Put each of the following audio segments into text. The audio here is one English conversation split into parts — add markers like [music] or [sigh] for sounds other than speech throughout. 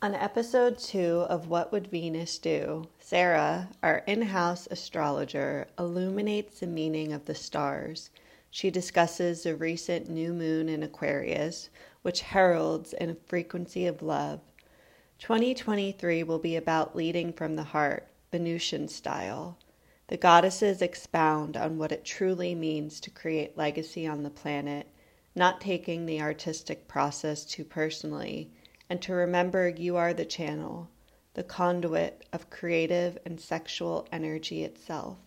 On episode two of What Would Venus Do, Sarah, our in house astrologer, illuminates the meaning of the stars. She discusses the recent new moon in Aquarius, which heralds a frequency of love. 2023 will be about leading from the heart, Venusian style. The goddesses expound on what it truly means to create legacy on the planet, not taking the artistic process too personally and to remember you are the channel, the conduit of creative and sexual energy itself.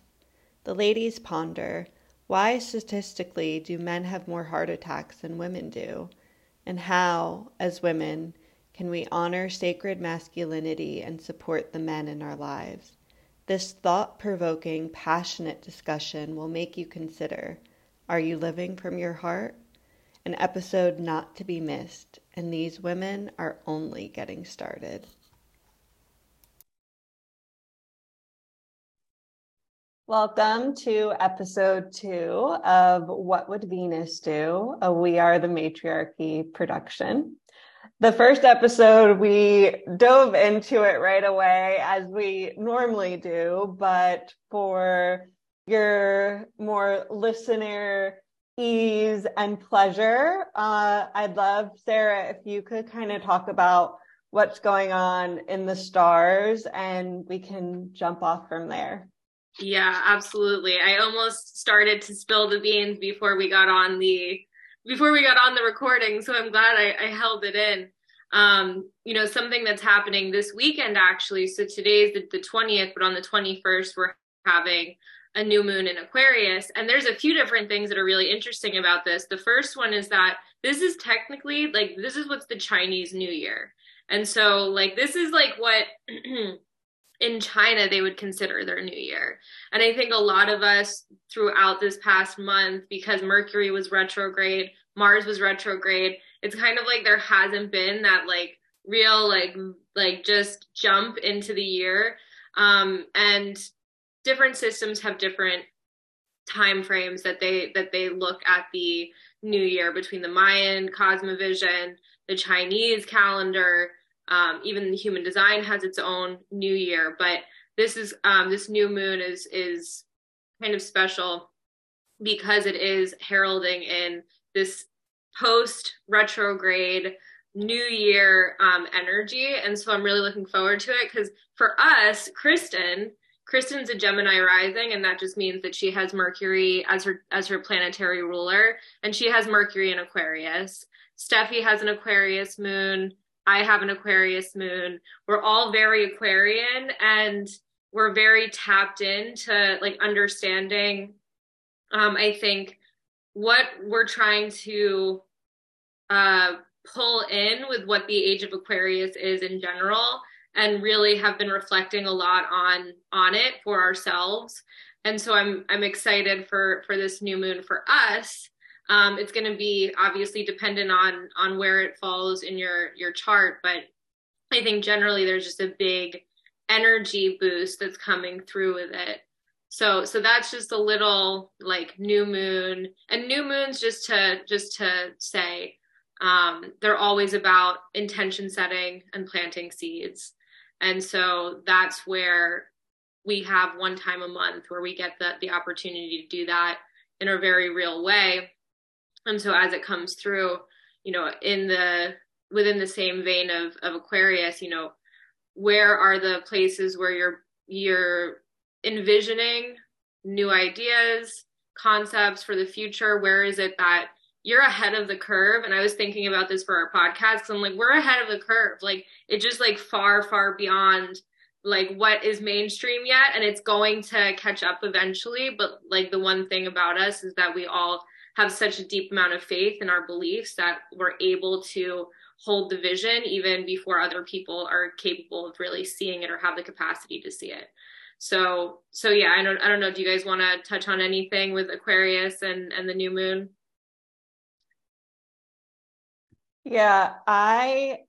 The ladies ponder why statistically do men have more heart attacks than women do? And how, as women, can we honor sacred masculinity and support the men in our lives? This thought provoking, passionate discussion will make you consider are you living from your heart? An episode not to be missed and these women are only getting started. Welcome to episode two of What Would Venus Do? A we Are the Matriarchy production. The first episode, we dove into it right away as we normally do, but for your more listener ease and pleasure. Uh, I'd love, Sarah, if you could kind of talk about what's going on in the stars and we can jump off from there. Yeah, absolutely. I almost started to spill the beans before we got on the before we got on the recording, so I'm glad I, I held it in. Um, you know, something that's happening this weekend actually. So today's the, the 20th, but on the 21st, we're having a new moon in Aquarius. And there's a few different things that are really interesting about this. The first one is that this is technically like this is what's the Chinese New Year. And so like this is like what [clears throat] in China they would consider their new year. And I think a lot of us throughout this past month because Mercury was retrograde, Mars was retrograde, it's kind of like there hasn't been that like real like like just jump into the year. Um and different systems have different time frames that they that they look at the new year between the Mayan cosmovision, the Chinese calendar, um, even the human design has its own new year. But this is um, this new moon is is kind of special because it is heralding in this post retrograde new year um, energy and so i'm really looking forward to it because for us kristen Kristen's a Gemini rising, and that just means that she has Mercury as her as her planetary ruler, and she has Mercury in Aquarius. Steffi has an Aquarius moon. I have an Aquarius moon. We're all very Aquarian, and we're very tapped into like understanding. Um, I think what we're trying to uh, pull in with what the age of Aquarius is in general and really have been reflecting a lot on on it for ourselves. And so i'm i'm excited for for this new moon for us. Um, it's going to be obviously dependent on on where it falls in your your chart but i think generally there's just a big energy boost that's coming through with it. So so that's just a little like new moon and new moons just to just to say um, they're always about intention setting and planting seeds and so that's where we have one time a month where we get the, the opportunity to do that in a very real way. And so as it comes through, you know, in the within the same vein of, of Aquarius, you know, where are the places where you're you're envisioning new ideas, concepts for the future? Where is it that you're ahead of the curve. And I was thinking about this for our podcast. I'm like, we're ahead of the curve. Like it's just like far, far beyond like what is mainstream yet. And it's going to catch up eventually. But like the one thing about us is that we all have such a deep amount of faith in our beliefs that we're able to hold the vision even before other people are capable of really seeing it or have the capacity to see it. So so yeah, I don't I don't know. Do you guys want to touch on anything with Aquarius and and the new moon? Yeah, I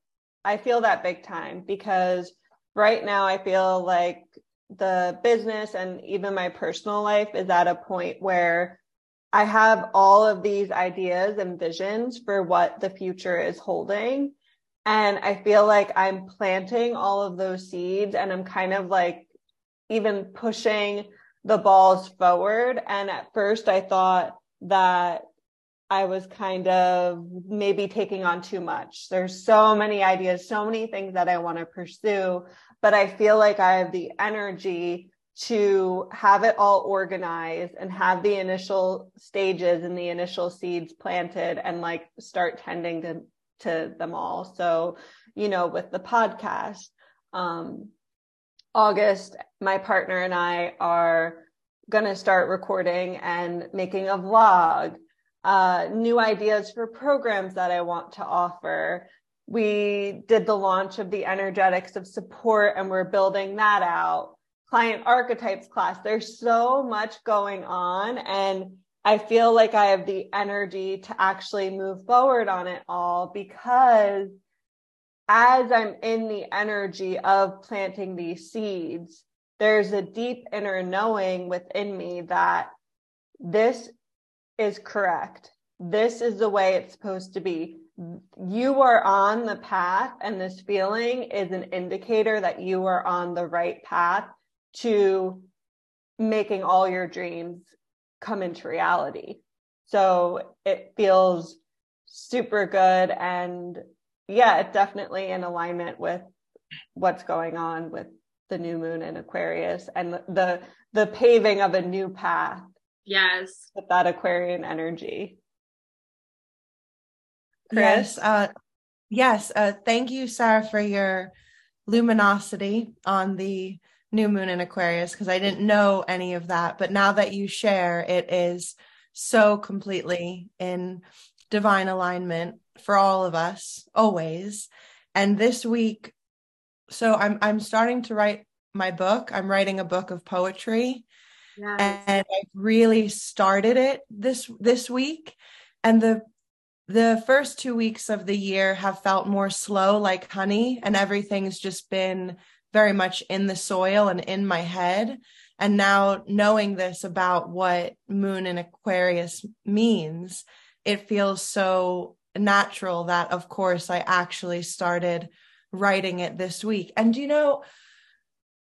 I feel that big time because right now I feel like the business and even my personal life is at a point where I have all of these ideas and visions for what the future is holding. And I feel like I'm planting all of those seeds and I'm kind of like even pushing the balls forward. And at first I thought that I was kind of maybe taking on too much. There's so many ideas, so many things that I want to pursue, but I feel like I have the energy to have it all organized and have the initial stages and the initial seeds planted and like start tending to to them all. So, you know, with the podcast, um, August, my partner and I are going to start recording and making a vlog, uh, new ideas for programs that I want to offer. We did the launch of the energetics of support and we're building that out. Client archetypes class. There's so much going on and I feel like I have the energy to actually move forward on it all because as I'm in the energy of planting these seeds, there's a deep inner knowing within me that this is correct. This is the way it's supposed to be. You are on the path, and this feeling is an indicator that you are on the right path to making all your dreams come into reality. So it feels super good. And yeah, it's definitely in alignment with what's going on with the new moon in Aquarius and the the paving of a new path. Yes. With that Aquarian energy. Chris? Yes. Uh, yes. Uh, thank you, Sarah, for your luminosity on the new moon in Aquarius because I didn't know any of that. But now that you share, it is so completely in divine alignment for all of us, always. And this week, so I'm I'm starting to write my book. I'm writing a book of poetry. Yes. And I really started it this this week. And the the first two weeks of the year have felt more slow like honey and everything's just been very much in the soil and in my head. And now knowing this about what moon in Aquarius means, it feels so natural that, of course, I actually started writing it this week. And you know,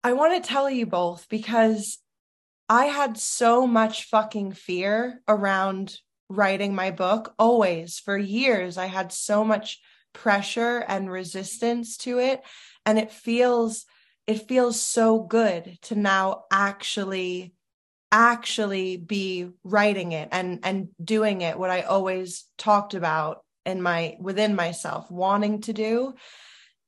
I want to tell you both because I had so much fucking fear around writing my book always for years. I had so much pressure and resistance to it. And it feels it feels so good to now actually actually be writing it and and doing it what i always talked about in my within myself wanting to do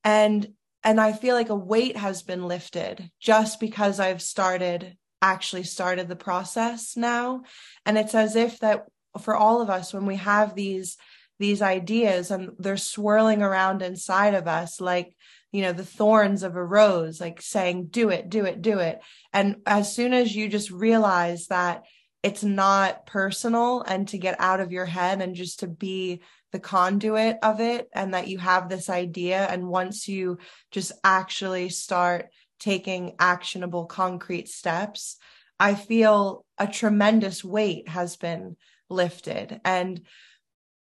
and and i feel like a weight has been lifted just because i've started actually started the process now. And it's as if that for all of us when we have these these ideas and they're swirling around inside of us like you know the thorns of a rose like saying do it do it do it. And as soon as you just realize that it's not personal and to get out of your head and just to be the conduit of it and that you have this idea and once you just actually start taking actionable concrete steps i feel a tremendous weight has been lifted. And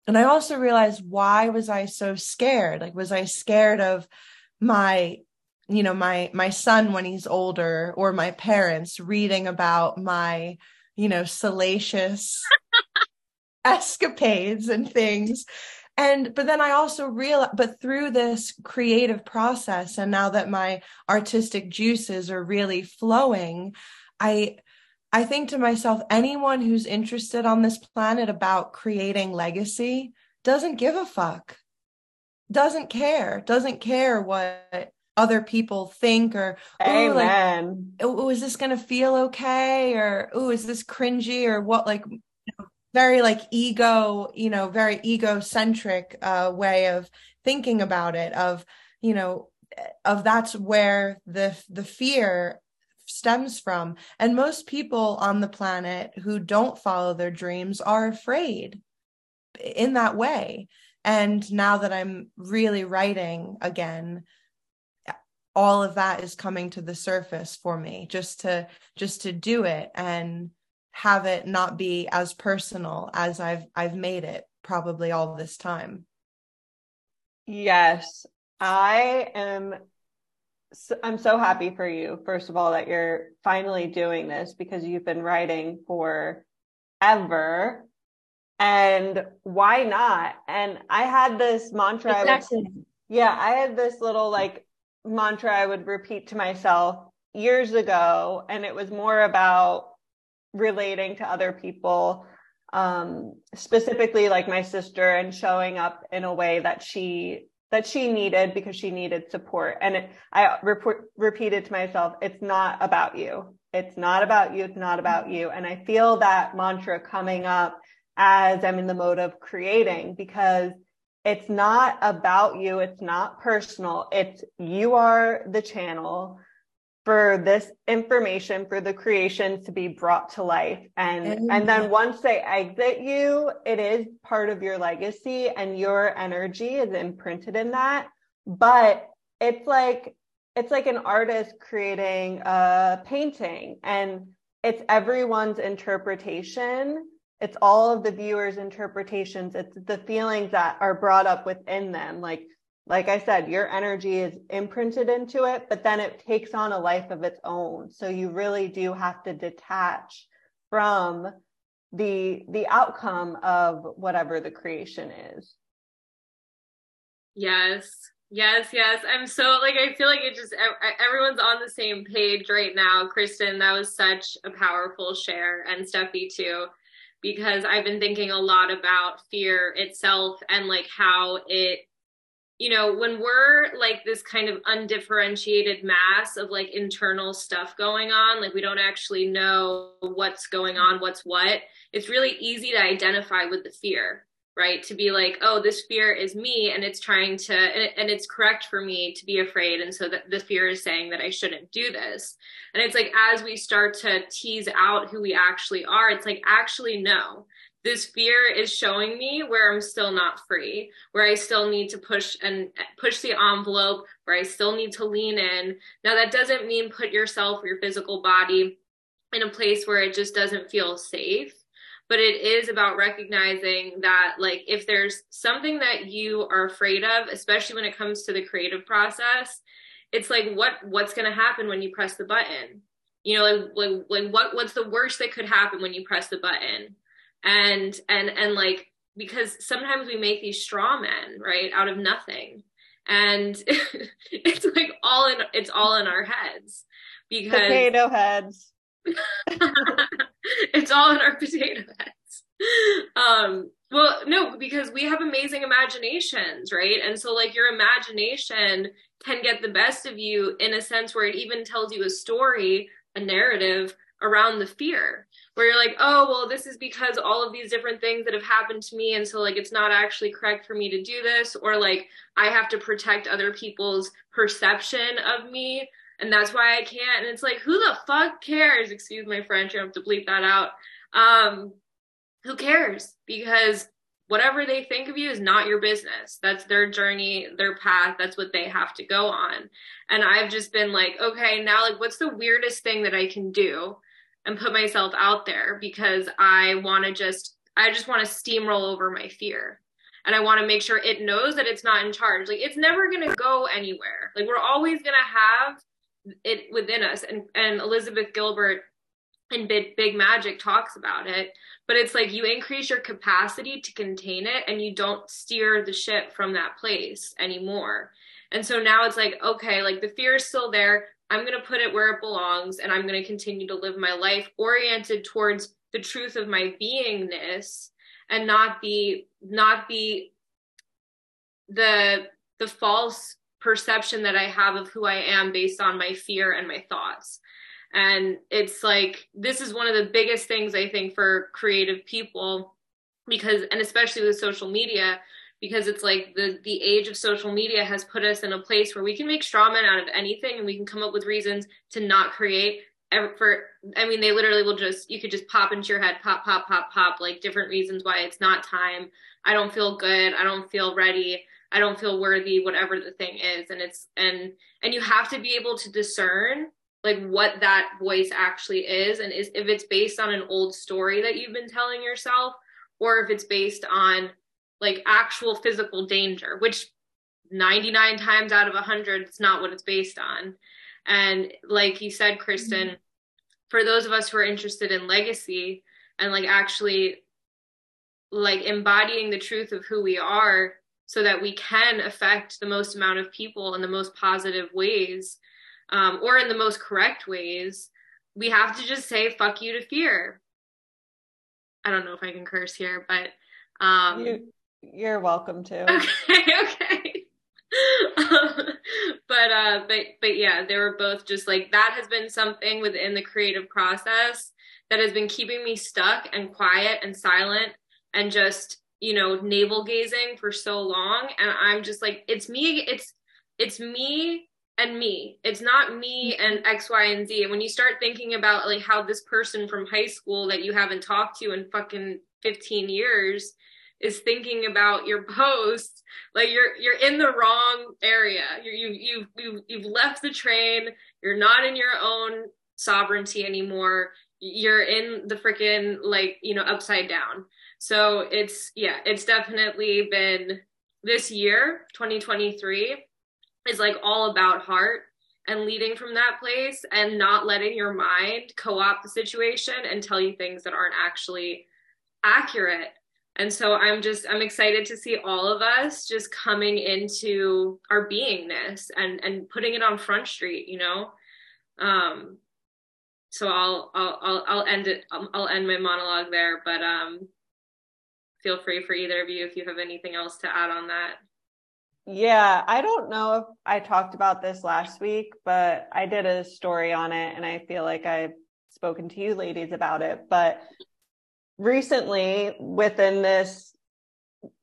and i also realized why was i so scared? Like was i scared of my you know my my son when he's older or my parents reading about my you know salacious [laughs] escapades and things and but then i also realized but through this creative process and now that my artistic juices are really flowing i i think to myself anyone who's interested on this planet about creating legacy doesn't give a fuck doesn't care, doesn't care what other people think or oh like oh is this gonna feel okay? Or oh is this cringy? Or what like very like ego you know very egocentric uh way of thinking about it of you know of that's where the the fear stems from. And most people on the planet who don't follow their dreams are afraid in that way. And now that i'm really writing again all of that is coming to the surface for me just to just to do it. And have it not be as personal as i've i've made it probably all this time. Yes. I am so, I'm so happy for you first of all that you're finally doing this because you've been writing for ever and why not? And I had this mantra exactly. I would, yeah I had this little like mantra I would repeat to myself years ago and it was more about relating to other people um, specifically like my sister and showing up in a way that she that she needed because she needed support. And it, i report, repeated to myself it's not about you. It's not about you it's not about you. And i feel that mantra coming up as i'm in the mode of creating because it's not about you it's not personal it's you are the channel for this information for the creation to be brought to life. And and then once they exit you it is part of your legacy and your energy is imprinted in that. But it's like it's like an artist creating a painting and it's everyone's interpretation. It's all of the viewers interpretations. It's the feelings that are brought up within them. Like like I said, your energy is imprinted into it, but then it takes on a life of its own. So you really do have to detach from the the outcome of whatever the creation is. Yes. Yes, yes. I'm so like I feel like it just everyone's on the same page right now. Kristen, that was such a powerful share and Steffi too because I've been thinking a lot about fear itself and like how it you know, when we're like this kind of undifferentiated mass of like internal stuff going on, like we don't actually know what's going on, what's what, it's really easy to identify with the fear, right? To be like, oh, this fear is me and it's trying to, and it's correct for me to be afraid. And so that the fear is saying that I shouldn't do this. And it's like, as we start to tease out who we actually are, it's like, actually, no this fear is showing me where I'm still not free, where I still need to push and push the envelope, where I still need to lean in. Now, that doesn't mean put yourself your physical body in a place where it just doesn't feel safe. But it is about recognizing that, like, if there's something that you are afraid of, especially when it comes to the creative process, it's like, what what's going to happen when you press the button? You know, like, like, like, what what's the worst that could happen when you press the button? And and and like because sometimes we make these straw men right out of nothing. And [laughs] it's like all in it's all in our heads because potato heads. [laughs] It's all in our potato heads. Um well no because we have amazing imaginations right? And so like your imagination can get the best of you in a sense where it even tells you a story a narrative around the fear where you're like, oh, well, this is because all of these different things that have happened to me. And so, like, it's not actually correct for me to do this, or like, I have to protect other people's perception of me. And that's why I can't. And it's like, who the fuck cares? Excuse my French, I have to bleep that out. Um, who cares? Because whatever they think of you is not your business. That's their journey, their path. That's what they have to go on. And I've just been like, okay, now, like, what's the weirdest thing that I can do? And put myself out there because I want to just I just want to steamroll over my fear. And I want to make sure it knows that it's not in charge. Like it's never going to go anywhere. Like we're always going to have it within us and and Elizabeth Gilbert in Big, Big Magic talks about it, but it's like you increase your capacity to contain it and you don't steer the ship from that place anymore. And so now it's like, okay, like the fear is still there. I'm going to put it where it belongs and I'm going to continue to live my life oriented towards the truth of my beingness and not the not the the the false perception that I have of who I am based on my fear and my thoughts. And it's like this is one of the biggest things I think for creative people because and especially with social media because it's like the the age of social media has put us in a place where we can make straw men out of anything and we can come up with reasons to not create for i mean they literally will just you could just pop into your head pop pop pop pop like different reasons why it's not time. I don't feel good. I don't feel ready. I don't feel worthy whatever the thing is. And it's and and you have to be able to discern like what that voice actually is. And is if it's based on an old story that you've been telling yourself or if it's based on like actual physical danger, which 99 times out of 100 it's not what it's based on and like you said kristen mm-hmm. for those of us who are interested in legacy and like actually like embodying the truth of who we are so that we can affect the most amount of people in the most positive ways um, or in the most correct ways we have to just say fuck you to fear i don't know if i can curse here but um you, you're welcome to. [laughs] Okay okay. But uh but but yeah they were both just like that has been something within the creative process that has been keeping me stuck and quiet and silent and just you know navel gazing for so long. And i'm just like it's me it's it's me and me. It's not me and x y and z. And when you start thinking about like how this person from high school that you haven't talked to in fucking 15 years is thinking about your post like you're you're in the wrong area. You you you you've, you've left the train. You're not in your own sovereignty anymore. You're in the freaking like you know upside down. So it's yeah it's definitely been this year 2023 is like all about heart and leading from that place and not letting your mind co-opt the situation and tell you things that aren't actually accurate and so i'm just i'm excited to see all of us just coming into our beingness and and putting it on front street you know um so i'll i'll i'll, I'll end it I'll, I'll end my monologue there but um feel free for either of you if you have anything else to add on that yeah, I don't know if I talked about this last week, but I did a story on it and I feel like I've spoken to you ladies about it. But recently, within this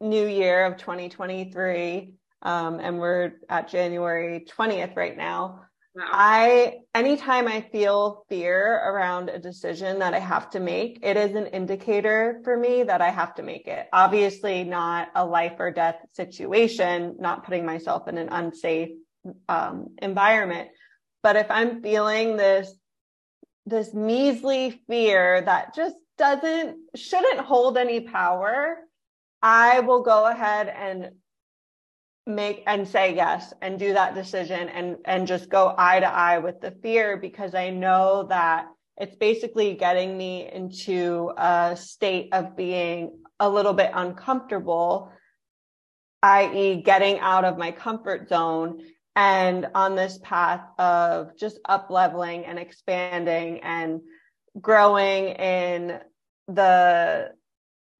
new year of 2023, um, and we're at January 20th right now, I, anytime I feel fear around a decision that I have to make, it is an indicator for me that I have to make it. Obviously not a life or death situation, not putting myself in an unsafe, um, environment. But if I'm feeling this, this measly fear that just doesn't, shouldn't hold any power, I will go ahead and make and say yes and do that decision and and just go eye to eye with the fear because I know that it's basically getting me into a state of being a little bit uncomfortable i.e. getting out of my comfort zone and on this path of just up leveling and expanding and growing in the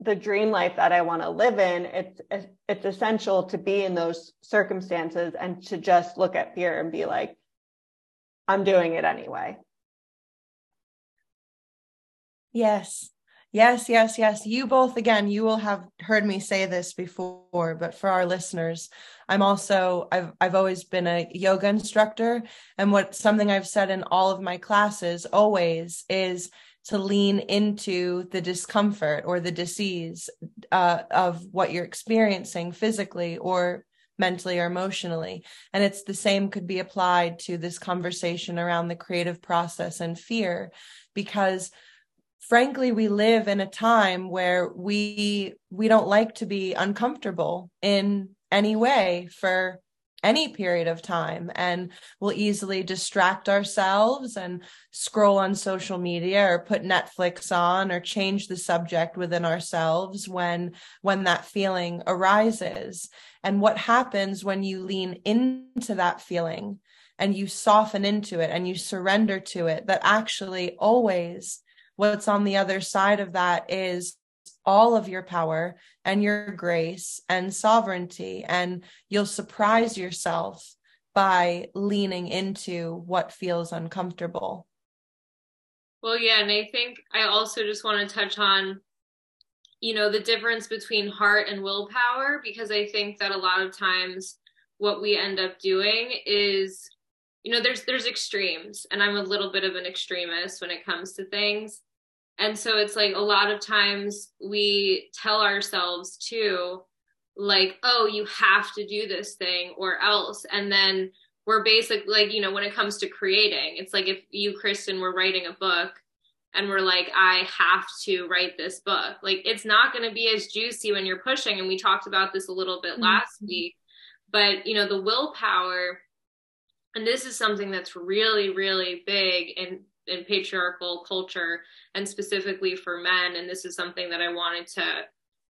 the dream life that I want to live in, it's it's essential to be in those circumstances and to just look at fear and be like, I'm doing it anyway. Yes. Yes, yes, yes. You both, again, you will have heard me say this before, but for our listeners, I'm also, I've, I've always been a yoga instructor. And what something I've said in all of my classes always is to lean into the discomfort or the disease uh, of what you're experiencing physically or mentally or emotionally. And it's the same could be applied to this conversation around the creative process and fear, because frankly, we live in a time where we, we don't like to be uncomfortable in any way for any period of time and we'll easily distract ourselves and scroll on social media or put Netflix on or change the subject within ourselves when when that feeling arises. And what happens when you lean into that feeling and you soften into it and you surrender to it that actually always what's on the other side of that is all of your power and your grace and sovereignty. And you'll surprise yourself by leaning into what feels uncomfortable. Well, yeah. And I think I also just want to touch on, you know, the difference between heart and willpower, because I think that a lot of times what we end up doing is, you know, there's there's extremes, and I'm a little bit of an extremist when it comes to things and so it's like a lot of times we tell ourselves too like oh you have to do this thing or else and then we're basically like you know when it comes to creating it's like if you kristen were writing a book and we're like i have to write this book like it's not going to be as juicy when you're pushing and we talked about this a little bit mm-hmm. last week but you know the willpower and this is something that's really really big in in patriarchal culture and specifically for men and this is something that i wanted to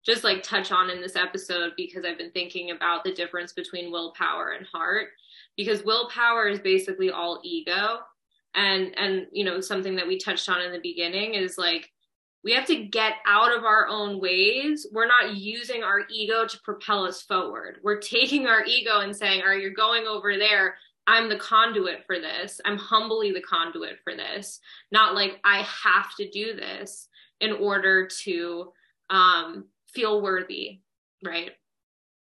just like touch on in this episode because i've been thinking about the difference between willpower and heart because willpower is basically all ego and and you know something that we touched on in the beginning is like we have to get out of our own ways. We're not using our ego to propel us forward. We're taking our ego and saying, All right, you're going over there. I'm the conduit for this. I'm humbly the conduit for this. Not like I have to do this in order to um, feel worthy, right?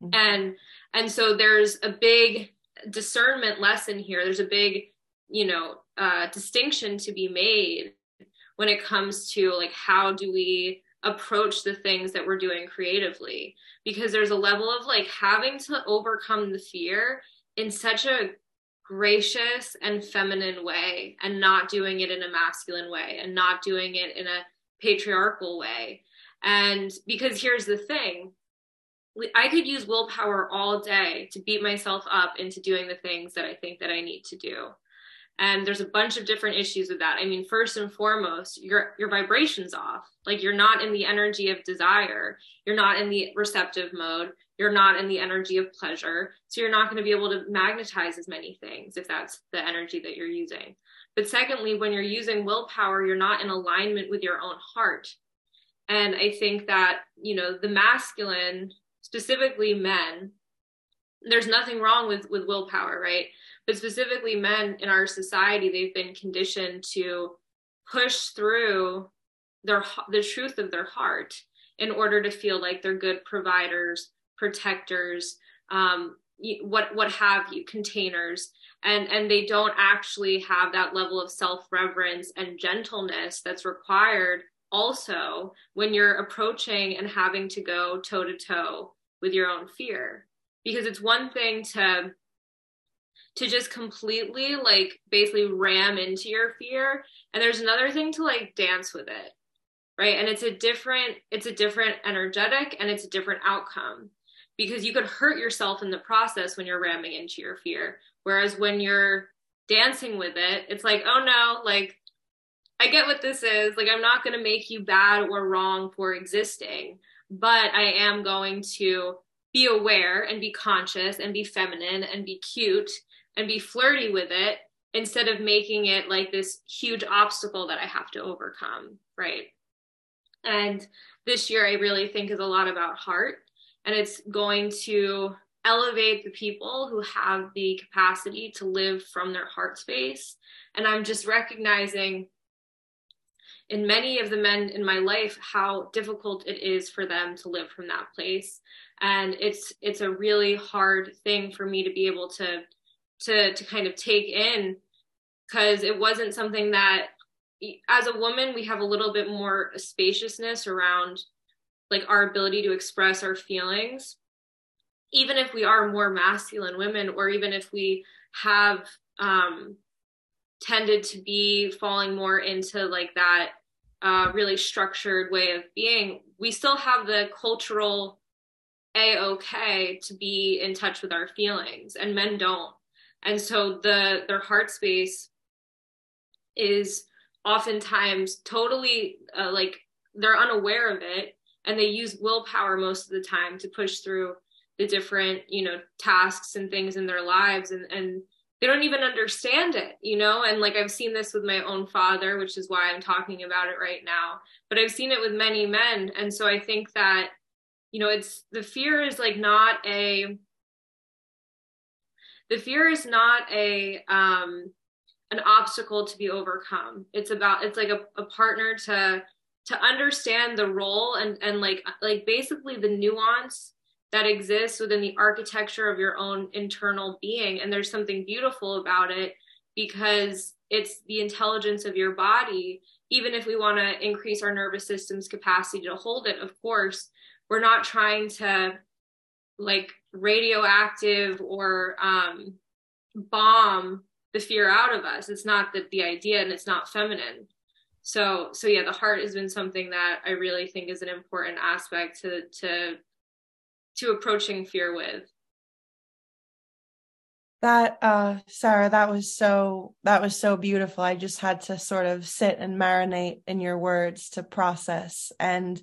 Mm-hmm. And and so there's a big discernment lesson here. There's a big, you know, uh, distinction to be made when it comes to like how do we approach the things that we're doing creatively because there's a level of like having to overcome the fear in such a gracious and feminine way and not doing it in a masculine way and not doing it in a patriarchal way. And because here's the thing I could use willpower all day to beat myself up into doing the things that I think that I need to do and there's a bunch of different issues with that. I mean first and foremost your your vibrations off. Like you're not in the energy of desire. You're not in the receptive mode. You're not in the energy of pleasure. So you're not going to be able to magnetize as many things if that's the energy that you're using. But secondly when you're using willpower you're not in alignment with your own heart. And i think that you know the masculine specifically men there's nothing wrong with with willpower right but specifically men in our society they've been conditioned to push through their the truth of their heart in order to feel like they're good providers protectors um, what what have you containers. And and they don't actually have that level of self reverence and gentleness that's required also when you're approaching and having to go toe to toe with your own fear. Because it's one thing to to just completely like basically ram into your fear. And there's another thing to like dance with it right? And it's a different it's a different energetic and it's a different outcome because you could hurt yourself in the process when you're ramming into your fear. Whereas when you're dancing with it it's like oh no like i get what this is. Like i'm not going to make you bad or wrong for existing but i am going to be aware and be conscious and be feminine and be cute and be flirty with it instead of making it like this huge obstacle that I have to overcome, right? And this year, I really think is a lot about heart, and it's going to elevate the people who have the capacity to live from their heart space. And I'm just recognizing in many of the men in my life how difficult it is for them to live from that place and it's it's a really hard thing for me to be able to to to kind of take in because it wasn't something that as a woman we have a little bit more spaciousness around like our ability to express our feelings. Even if we are more masculine women or even if we have um tended to be falling more into like that uh, really structured way of being, we still have the cultural a okay to be in touch with our feelings, and men don't and so the their heart space is oftentimes totally uh, like they're unaware of it and they use willpower most of the time to push through the different you know tasks and things in their lives and and they don't even understand it you know? And like i've seen this with my own father which is why i'm talking about it right now but i've seen it with many men. And so i think that you know it's the fear is like not a the fear is not a um an obstacle to be overcome. It's about it's like a, a partner to to understand the role and and like like basically the nuance that exists within the architecture of your own internal being. And there's something beautiful about it because it's the intelligence of your body. Even if we want to increase our nervous system's capacity to hold it of course we're not trying to like radioactive or um, bomb the fear out of us. It's not the, the idea and it's not feminine. So so yeah, the heart has been something that I really think is an important aspect to to to approaching fear with. that uh sarah that was so that was so beautiful i just had to sort of sit and marinate in your words to process and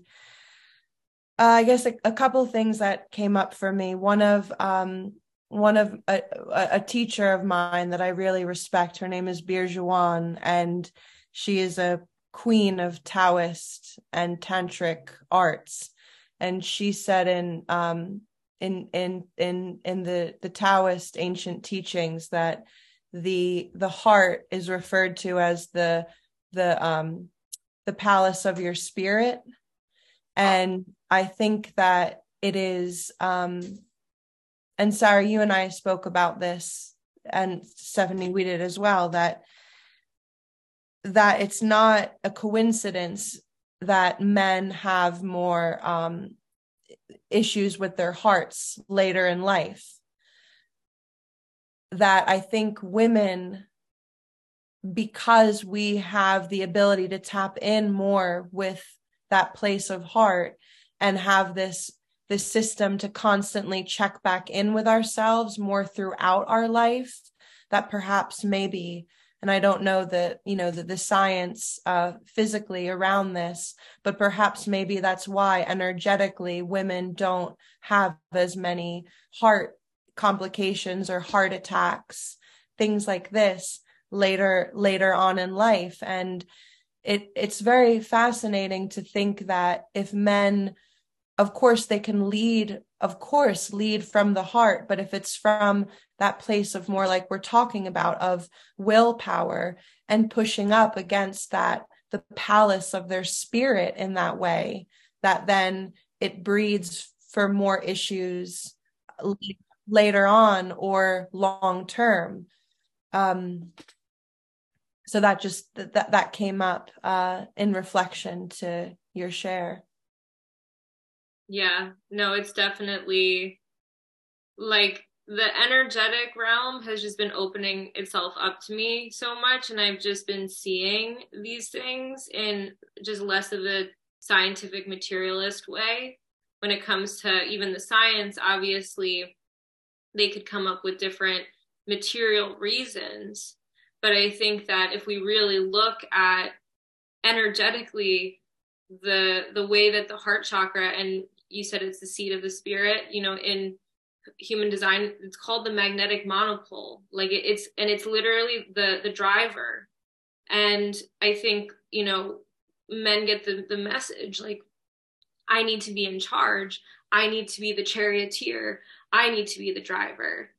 uh, i guess a, a couple things that came up for me. One of um one of a, a teacher of mine that i really respect her name is bir Juan, and she is a queen of taoist and tantric arts. And she said in um in in in in the the Taoist ancient teachings that the the heart is referred to as the the um the palace of your spirit and i think that it is um and sarah you and i spoke about this and stephanie we did as well that that it's not a coincidence that men have more um issues with their hearts later in life. That I think women, because we have the ability to tap in more with that place of heart and have this this system to constantly check back in with ourselves more throughout our life that perhaps maybe and i don't know the you know the, the science uh, physically around this but perhaps maybe that's why energetically women don't have as many heart complications or heart attacks things like this later later on in life. And it it's very fascinating to think that if men of course they can lead of course lead from the heart but if it's from that place of more like we're talking about of willpower and pushing up against that the palace of their spirit in that way that then it breeds for more issues later on or long term. Um so that just that that came up uh in reflection to your share. Yeah, no, it's definitely like the energetic realm has just been opening itself up to me so much and I've just been seeing these things in just less of a scientific materialist way. When it comes to even the science obviously they could come up with different material reasons but I think that if we really look at energetically the the way that the heart chakra and you said it's the seat of the spirit you know in human design it's called the magnetic monopole. Like it, it's and it's literally the the driver. And i think you know men get the the message like i need to be in charge. I need to be the charioteer. I need to be the driver.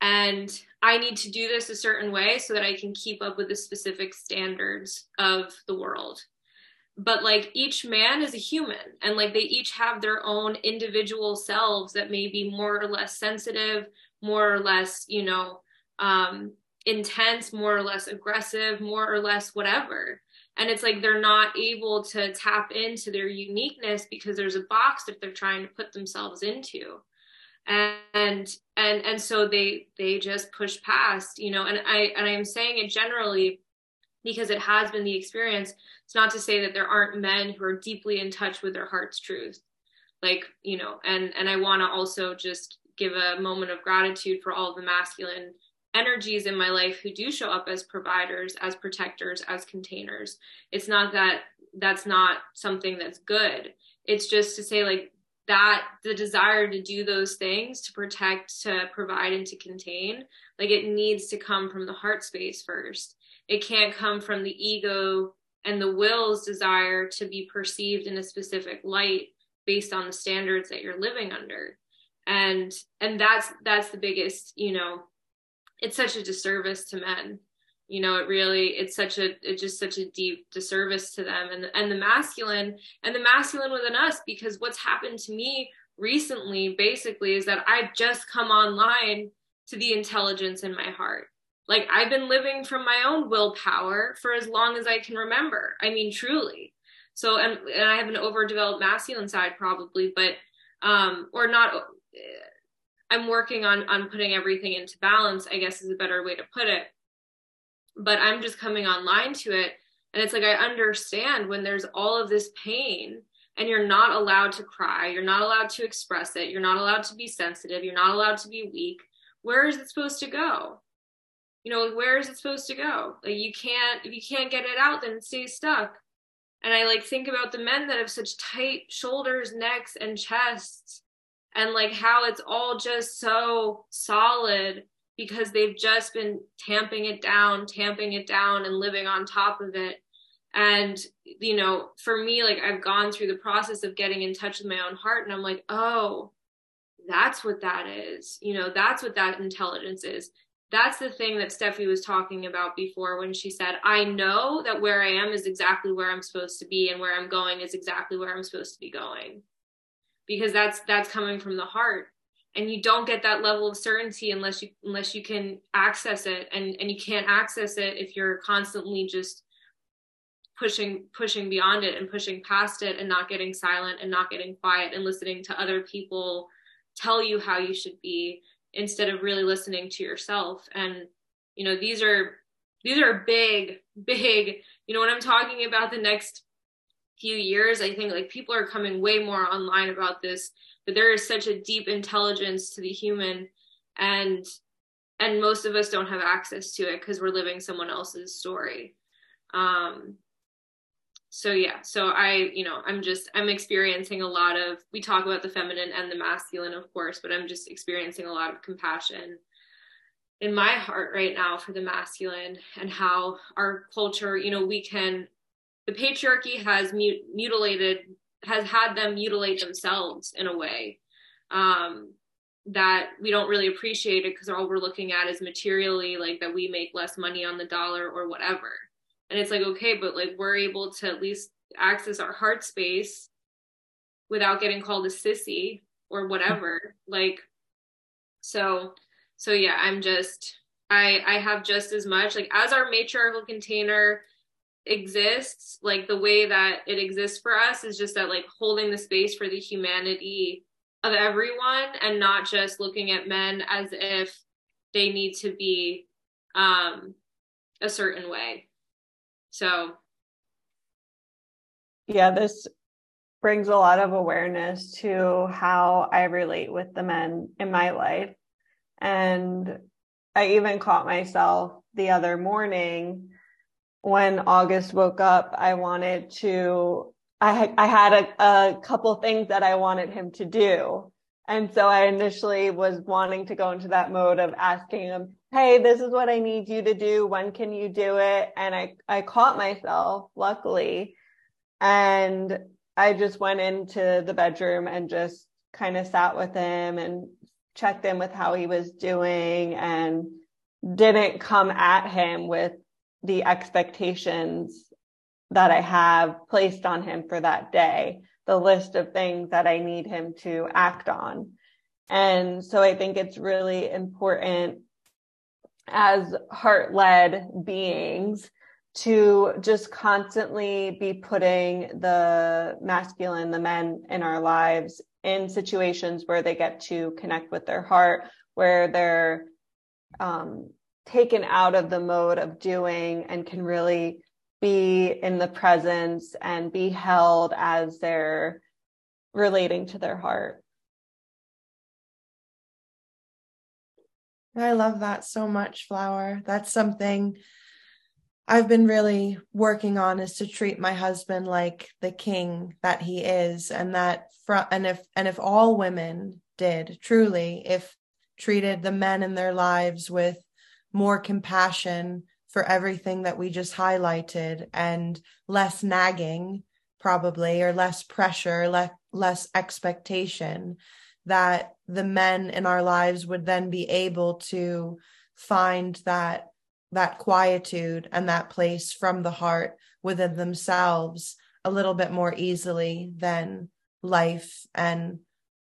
And i need to do this a certain way so that i can keep up with the specific standards of the world. But like each man is a human and like they each have their own individual selves that may be more or less sensitive more or less you know um intense more or less aggressive more or less whatever. And it's like they're not able to tap into their uniqueness because there's a box that they're trying to put themselves into and and and so they they just push past you know and i and i'm saying it generally because it has been the experience. It's not to say that there aren't men who are deeply in touch with their heart's truth. Like, you know, and and I want to also just give a moment of gratitude for all the masculine energies in my life who do show up as providers, as protectors, as containers. It's not that that's not something that's good. It's just to say like that the desire to do those things to protect, to provide and to contain, like it needs to come from the heart space first. It can't come from the ego and the will's desire to be perceived in a specific light based on the standards that you're living under. And and that's that's the biggest you know it's such a disservice to men you know it really it's such a it's just such a deep disservice to them and and the masculine and the masculine within us because what's happened to me recently basically is that i've just come online to the intelligence in my heart like I've been living from my own willpower for as long as I can remember. I mean, truly. So, and, and I have an overdeveloped masculine side probably, but, um, or not, I'm working on, on putting everything into balance, I guess is a better way to put it. But I'm just coming online to it. And it's like, I understand when there's all of this pain and you're not allowed to cry, you're not allowed to express it, you're not allowed to be sensitive, you're not allowed to be weak where is it supposed to go? You know, where is it supposed to go? Like you can't if you can't get it out, then it stays stuck. And I like think about the men that have such tight shoulders, necks, and chests, and like how it's all just so solid because they've just been tamping it down, tamping it down, and living on top of it. And, you know, for me, like I've gone through the process of getting in touch with my own heart, and I'm like, oh, that's what that is. You know, that's what that intelligence is. That's the thing that Steffi was talking about before when she said, I know that where I am is exactly where I'm supposed to be, and where I'm going is exactly where I'm supposed to be going. Because that's that's coming from the heart and you don't get that level of certainty unless you unless you can access it and and you can't access it if you're constantly just pushing pushing beyond it and pushing past it and not getting silent and not getting quiet and listening to other people tell you how you should be instead of really listening to yourself. And you know these are these are big big you know when i'm talking about the next few years i think like people are coming way more online about this but there is such a deep intelligence to the human and and most of us don't have access to it because we're living someone else's story. Um so yeah so i you know i'm just i'm experiencing a lot of we talk about the feminine and the masculine of course but i'm just experiencing a lot of compassion in my heart right now for the masculine and how our culture you know we can the patriarchy has mut- mutilated has had them mutilate themselves in a way um, that we don't really appreciate it because all we're looking at is materially like that we make less money on the dollar or whatever. And it's like okay but like we're able to at least access our heart space without getting called a sissy or whatever like so so yeah i'm just i i have just as much like as our matriarchal container exists like the way that it exists for us is just that like holding the space for the humanity of everyone and not just looking at men as if they need to be um a certain way. So. Yeah this brings a lot of awareness to how i relate with the men in my life. And i even caught myself the other morning when August woke up, I wanted to, I I had a, a couple things that I wanted him to do. And so I initially was wanting to go into that mode of asking him, Hey, this is what I need you to do. When can you do it? And I, I caught myself, luckily. And I just went into the bedroom and just kind of sat with him and checked in with how he was doing and didn't come at him with the expectations that I have placed on him for that day, the list of things that I need him to act on. And so I think it's really important as heart led beings to just constantly be putting the masculine, the men in our lives in situations where they get to connect with their heart, where they're um, taken out of the mode of doing and can really be in the presence and be held as they're relating to their heart. I love that so much, Flower. That's something I've been really working on is to treat my husband like the king that he is and that and if and if all women did truly if treated the men in their lives with more compassion for everything that we just highlighted and less nagging probably or less pressure less less expectation that the men in our lives would then be able to find that that quietude and that place from the heart within themselves a little bit more easily than life and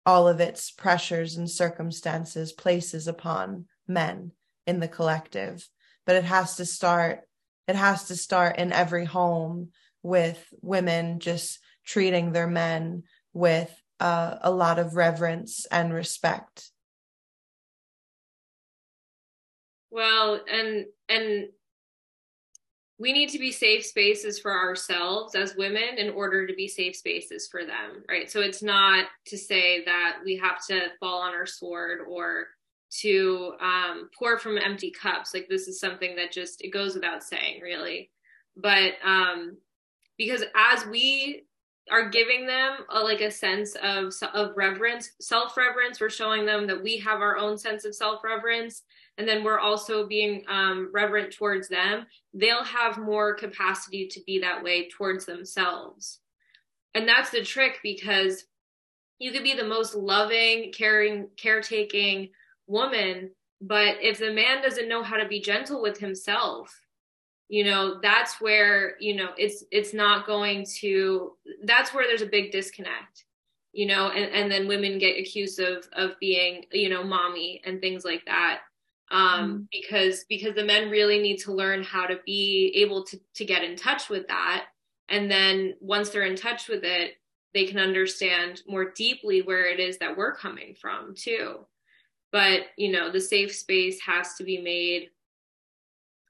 all of its pressures and circumstances places upon men in the collective but it has to start it has to start in every home with women just treating their men with uh, a lot of reverence and respect. Well and and we need to be safe spaces for ourselves as women in order to be safe spaces for them right? So it's not to say that we have to fall on our sword or to um, pour from empty cups. Like this is something that just it goes without saying, really. But um, because as we are giving them a, like a sense of of reverence, self reverence, we're showing them that we have our own sense of self reverence, and then we're also being um, reverent towards them. They'll have more capacity to be that way towards themselves, and that's the trick because you could be the most loving, caring, caretaking woman but if the man doesn't know how to be gentle with himself you know that's where you know it's it's not going to that's where there's a big disconnect you know and, and then women get accused of of being you know mommy and things like that. Um mm because because the men really need to learn how to be able to to get in touch with that. And then once they're in touch with it they can understand more deeply where it is that we're coming from too but you know the safe space has to be made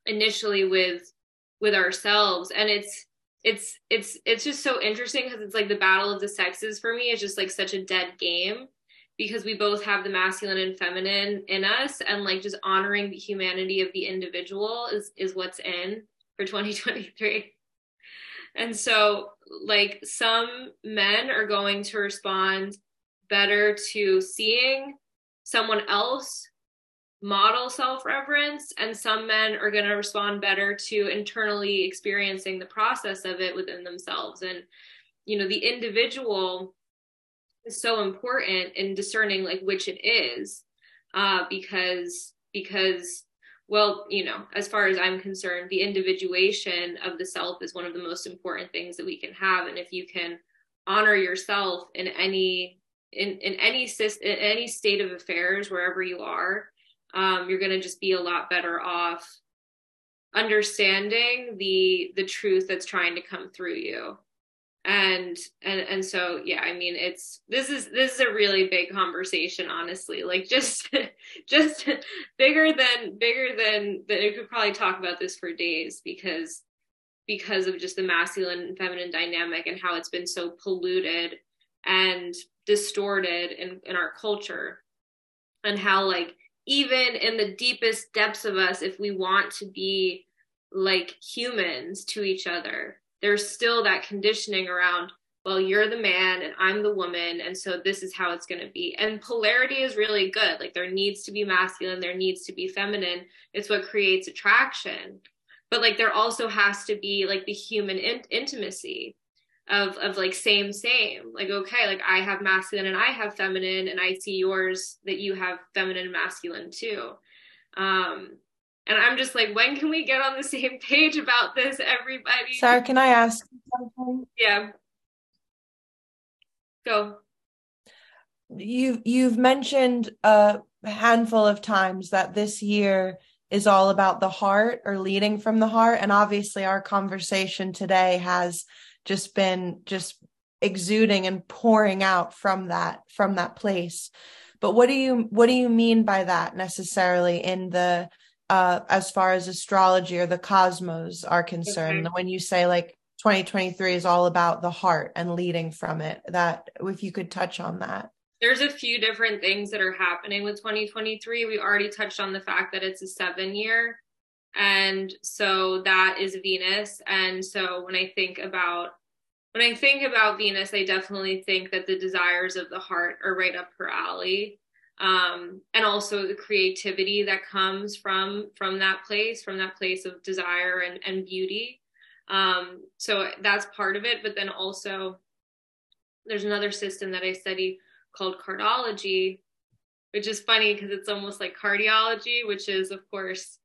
initially with with ourselves. And it's it's it's it's just so interesting because it's like the battle of the sexes for me is just like such a dead game because we both have the masculine and feminine in us and like just honoring the humanity of the individual is is what's in for [laughs] 2023 and so like some men are going to respond better to seeing someone else model self reverence, and some men are going to respond better to internally experiencing the process of it within themselves. And, you know, the individual is so important in discerning like which it is, uh, because, because, well, you know, as far as I'm concerned, the individuation of the self is one of the most important things that we can have. And if you can honor yourself in any in in any in any state of affairs wherever you are um, you're going to just be a lot better off understanding the the truth that's trying to come through you. And and and so yeah i mean it's this is this is a really big conversation honestly like just [laughs] just bigger than bigger than that you could probably talk about this for days because because of just the masculine and feminine dynamic and how it's been so polluted. And distorted in, in our culture. And how like even in the deepest depths of us if we want to be like humans to each other there's still that conditioning around well you're the man and i'm the woman and so this is how it's going to be. And polarity is really good. Like there needs to be masculine there needs to be feminine. It's what creates attraction. But like there also has to be like the human in- intimacy of of like same same. Like okay like i have masculine and i have feminine and i see yours that you have feminine and masculine too. Um and i'm just like when can we get on the same [laughs] page about this everybody? Sarah can i ask something? Yeah. Go. You you've mentioned a handful of times that this year is all about the heart or leading from the heart and obviously our conversation today has just been just exuding and pouring out from that from that place. But what do you what do you mean by that necessarily in the uh as far as astrology or the cosmos are concerned? Okay. when you say like 2023 is all about the heart and leading from it that if you could touch on that. There's a few different things that are happening with 2023 we already touched on the fact that it's a seven year and so that is venus. And so when i think about when i think about venus i definitely think that the desires of the heart are right up her alley um, and also the creativity that comes from from that place from that place of desire and, and beauty um, so that's part of it but then also there's another system that i study called cardology which is funny because it's almost like cardiology which is of course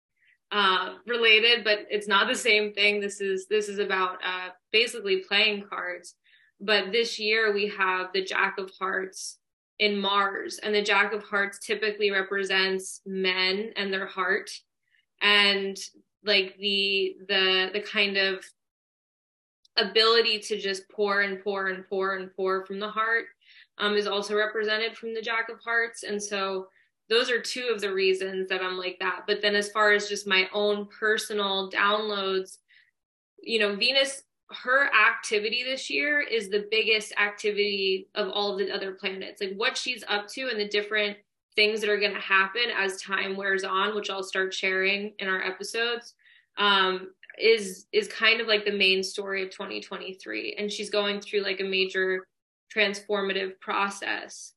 uh, related, but it's not the same thing. This is this is about uh, basically playing cards. But this year we have the Jack of Hearts in Mars, and the Jack of Hearts typically represents men and their heart, and like the the the kind of ability to just pour and pour and pour and pour from the heart um, is also represented from the Jack of Hearts, and so those are two of the reasons that I'm like that. But then as far as just my own personal downloads, you know, Venus, her activity this year is the biggest activity of all the other planets. Like what she's up to and the different things that are going to happen as time wears on, which I'll start sharing in our episodes, um, is is kind of like the main story of 2023. And she's going through like a major transformative process.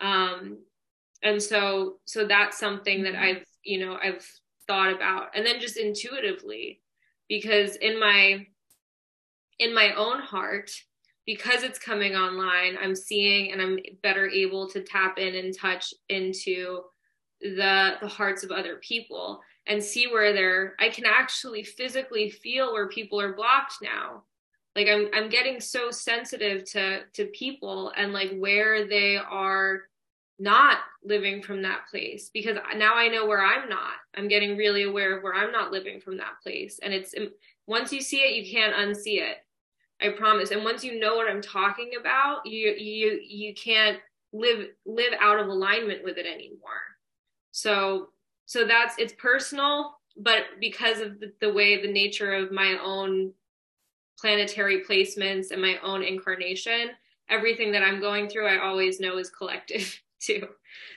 Um, and so so that's something that mm-hmm. I've you know I've thought about, and then just intuitively, because in my in my own heart because it's coming online i'm seeing and i'm better able to tap in and touch into the the hearts of other people and see where they're i can actually physically feel where people are blocked now. Like i'm i'm getting so sensitive to to people and like where they are not living from that place because now i know where i'm not. I'm getting really aware of where i'm not living from that place. And it's once you see it you can't unsee it I promise. And once you know what I'm talking about, you you you can't live live out of alignment with it anymore. So so that's it's personal, but because of the, the way the nature of my own planetary placements and my own incarnation, everything that I'm going through, I always know is collective [laughs] too.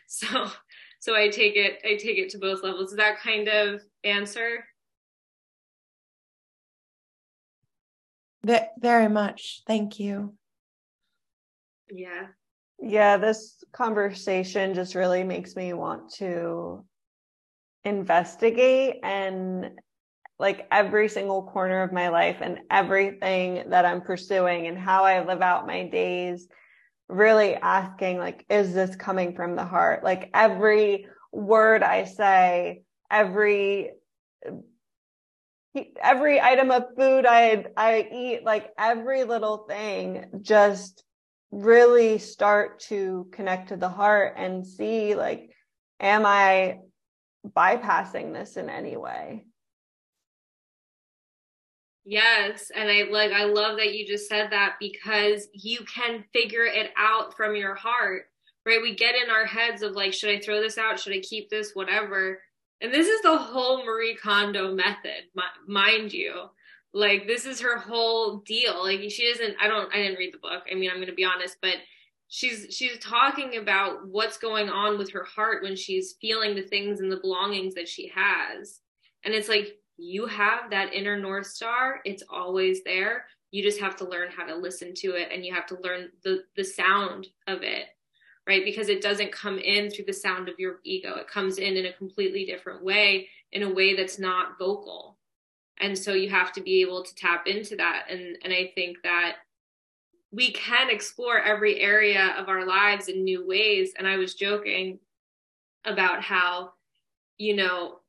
So so I take it I take it to both levels. Is that kind of answer? Very much. Thank you. Yeah. Yeah, this conversation just really makes me want to investigate and like every single corner of my life and everything that I'm pursuing and how I live out my days really asking like is this coming from the heart like every word I say every every item of food I I eat, like every little thing, just really start to connect to the heart and see like, am I bypassing this in any way? Yes, and I like I love that you just said that because you can figure it out from your heart. Right? We get in our heads of like should I throw this out? Should I keep this? Whatever and this is the whole Marie Kondo method, mind you. Like this is her whole deal. Like she doesn't I don't I didn't read the book. I mean, I'm going to be honest, but she's she's talking about what's going on with her heart when she's feeling the things and the belongings that she has. And it's like you have that inner north star. It's always there. You just have to learn how to listen to it and you have to learn the the sound of it right? Because it doesn't come in through the sound of your ego. It comes in in a completely different way, in a way that's not vocal. And so you have to be able to tap into that. And, and I think that we can explore every area of our lives in new ways. And I was joking about how, you know,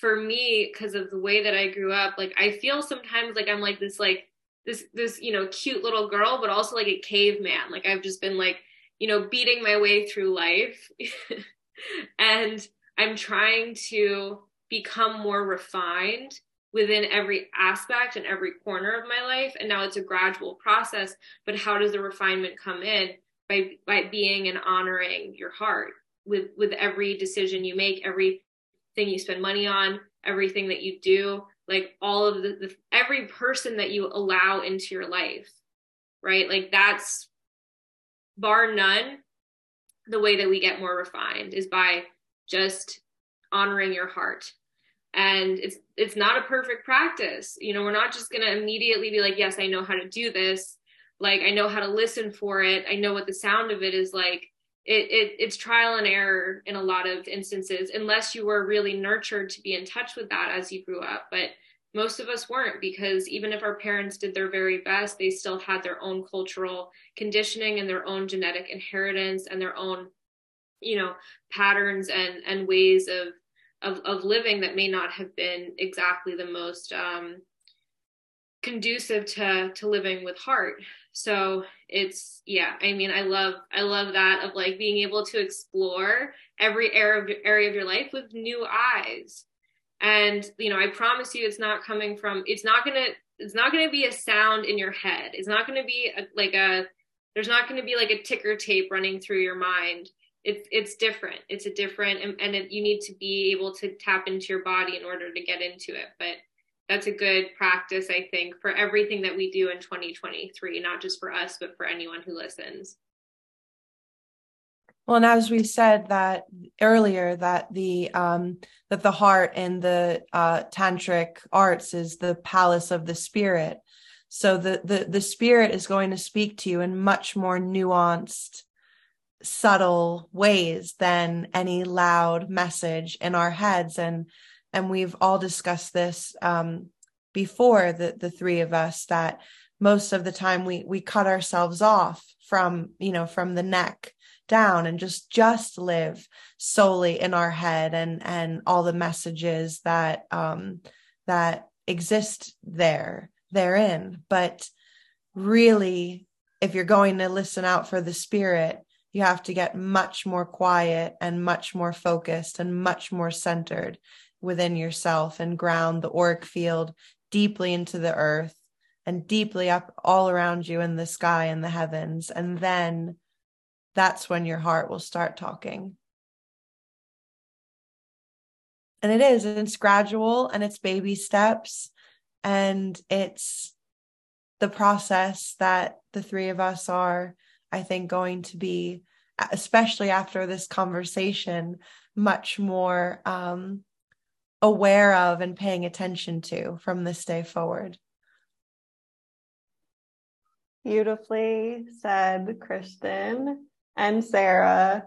for me, because of the way that I grew up, like I feel sometimes like I'm like this, like, this this you know cute little girl but also like a caveman like i've just been like you know, beating my way through life. [laughs] and I'm trying to become more refined within every aspect and every corner of my life. And now it's a gradual process. But how does the refinement come in? By by being and honoring your heart with with every decision you make, everything you spend money on, everything that you do, like all of the, the every person that you allow into your life, right? Like that's bar none, the way that we get more refined is by just honoring your heart. And it's it's not a perfect practice. You know, we're not just gonna immediately be like, yes, I know how to do this. Like I know how to listen for it. I know what the sound of it is like. It, it it's trial and error in a lot of instances, unless you were really nurtured to be in touch with that as you grew up. But most of us weren't because even if our parents did their very best, they still had their own cultural conditioning and their own genetic inheritance and their own, you know, patterns and and ways of of, of living that may not have been exactly the most um, conducive to to living with heart. So it's yeah, I mean, I love I love that of like being able to explore every area of, area of your life with new eyes and you know i promise you it's not coming from it's not gonna it's not gonna be a sound in your head. It's not gonna be a, like a there's not gonna be like a ticker tape running through your mind. It's it's different. It's a different and, and it, you need to be able to tap into your body in order to get into it. But that's a good practice i think for everything that we do in 2023 not just for us but for anyone who listens Well, and as we said that earlier, that the um, that the heart in the uh, tantric arts is the palace of the spirit. So the the the spirit is going to speak to you in much more nuanced, subtle ways than any loud message in our heads. And and we've all discussed this um, before the the three of us that most of the time we we cut ourselves off from you know from the neck down and just just live solely in our head and and all the messages that um that exist there therein. But really if you're going to listen out for the spirit you have to get much more quiet and much more focused and much more centered within yourself and ground the auric field deeply into the earth and deeply up all around you in the sky and the heavens. And then that's when your heart will start talking. And it is, and it's gradual and it's baby steps. And it's the process that the three of us are, I think, going to be, especially after this conversation, much more um, aware of and paying attention to from this day forward. Beautifully said, Kristen and Sarah.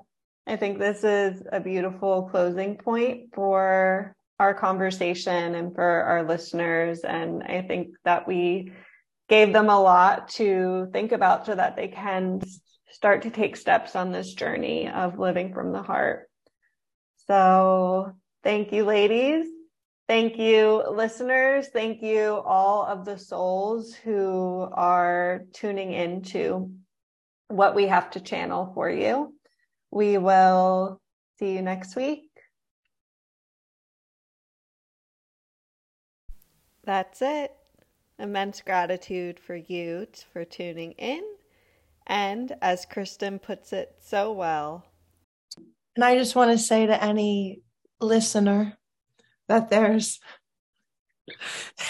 I think this is a beautiful closing point for our conversation and for our listeners. And I think that we gave them a lot to think about so that they can start to take steps on this journey of living from the heart. So thank you, ladies. Thank you, listeners. Thank you, all of the souls who are tuning into what we have to channel for you. We will see you next week. That's it. Immense gratitude for you for tuning in. And as Kristen puts it so well, and I just want to say to any listener that there's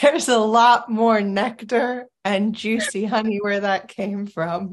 there's a lot more nectar and juicy honey where that came from.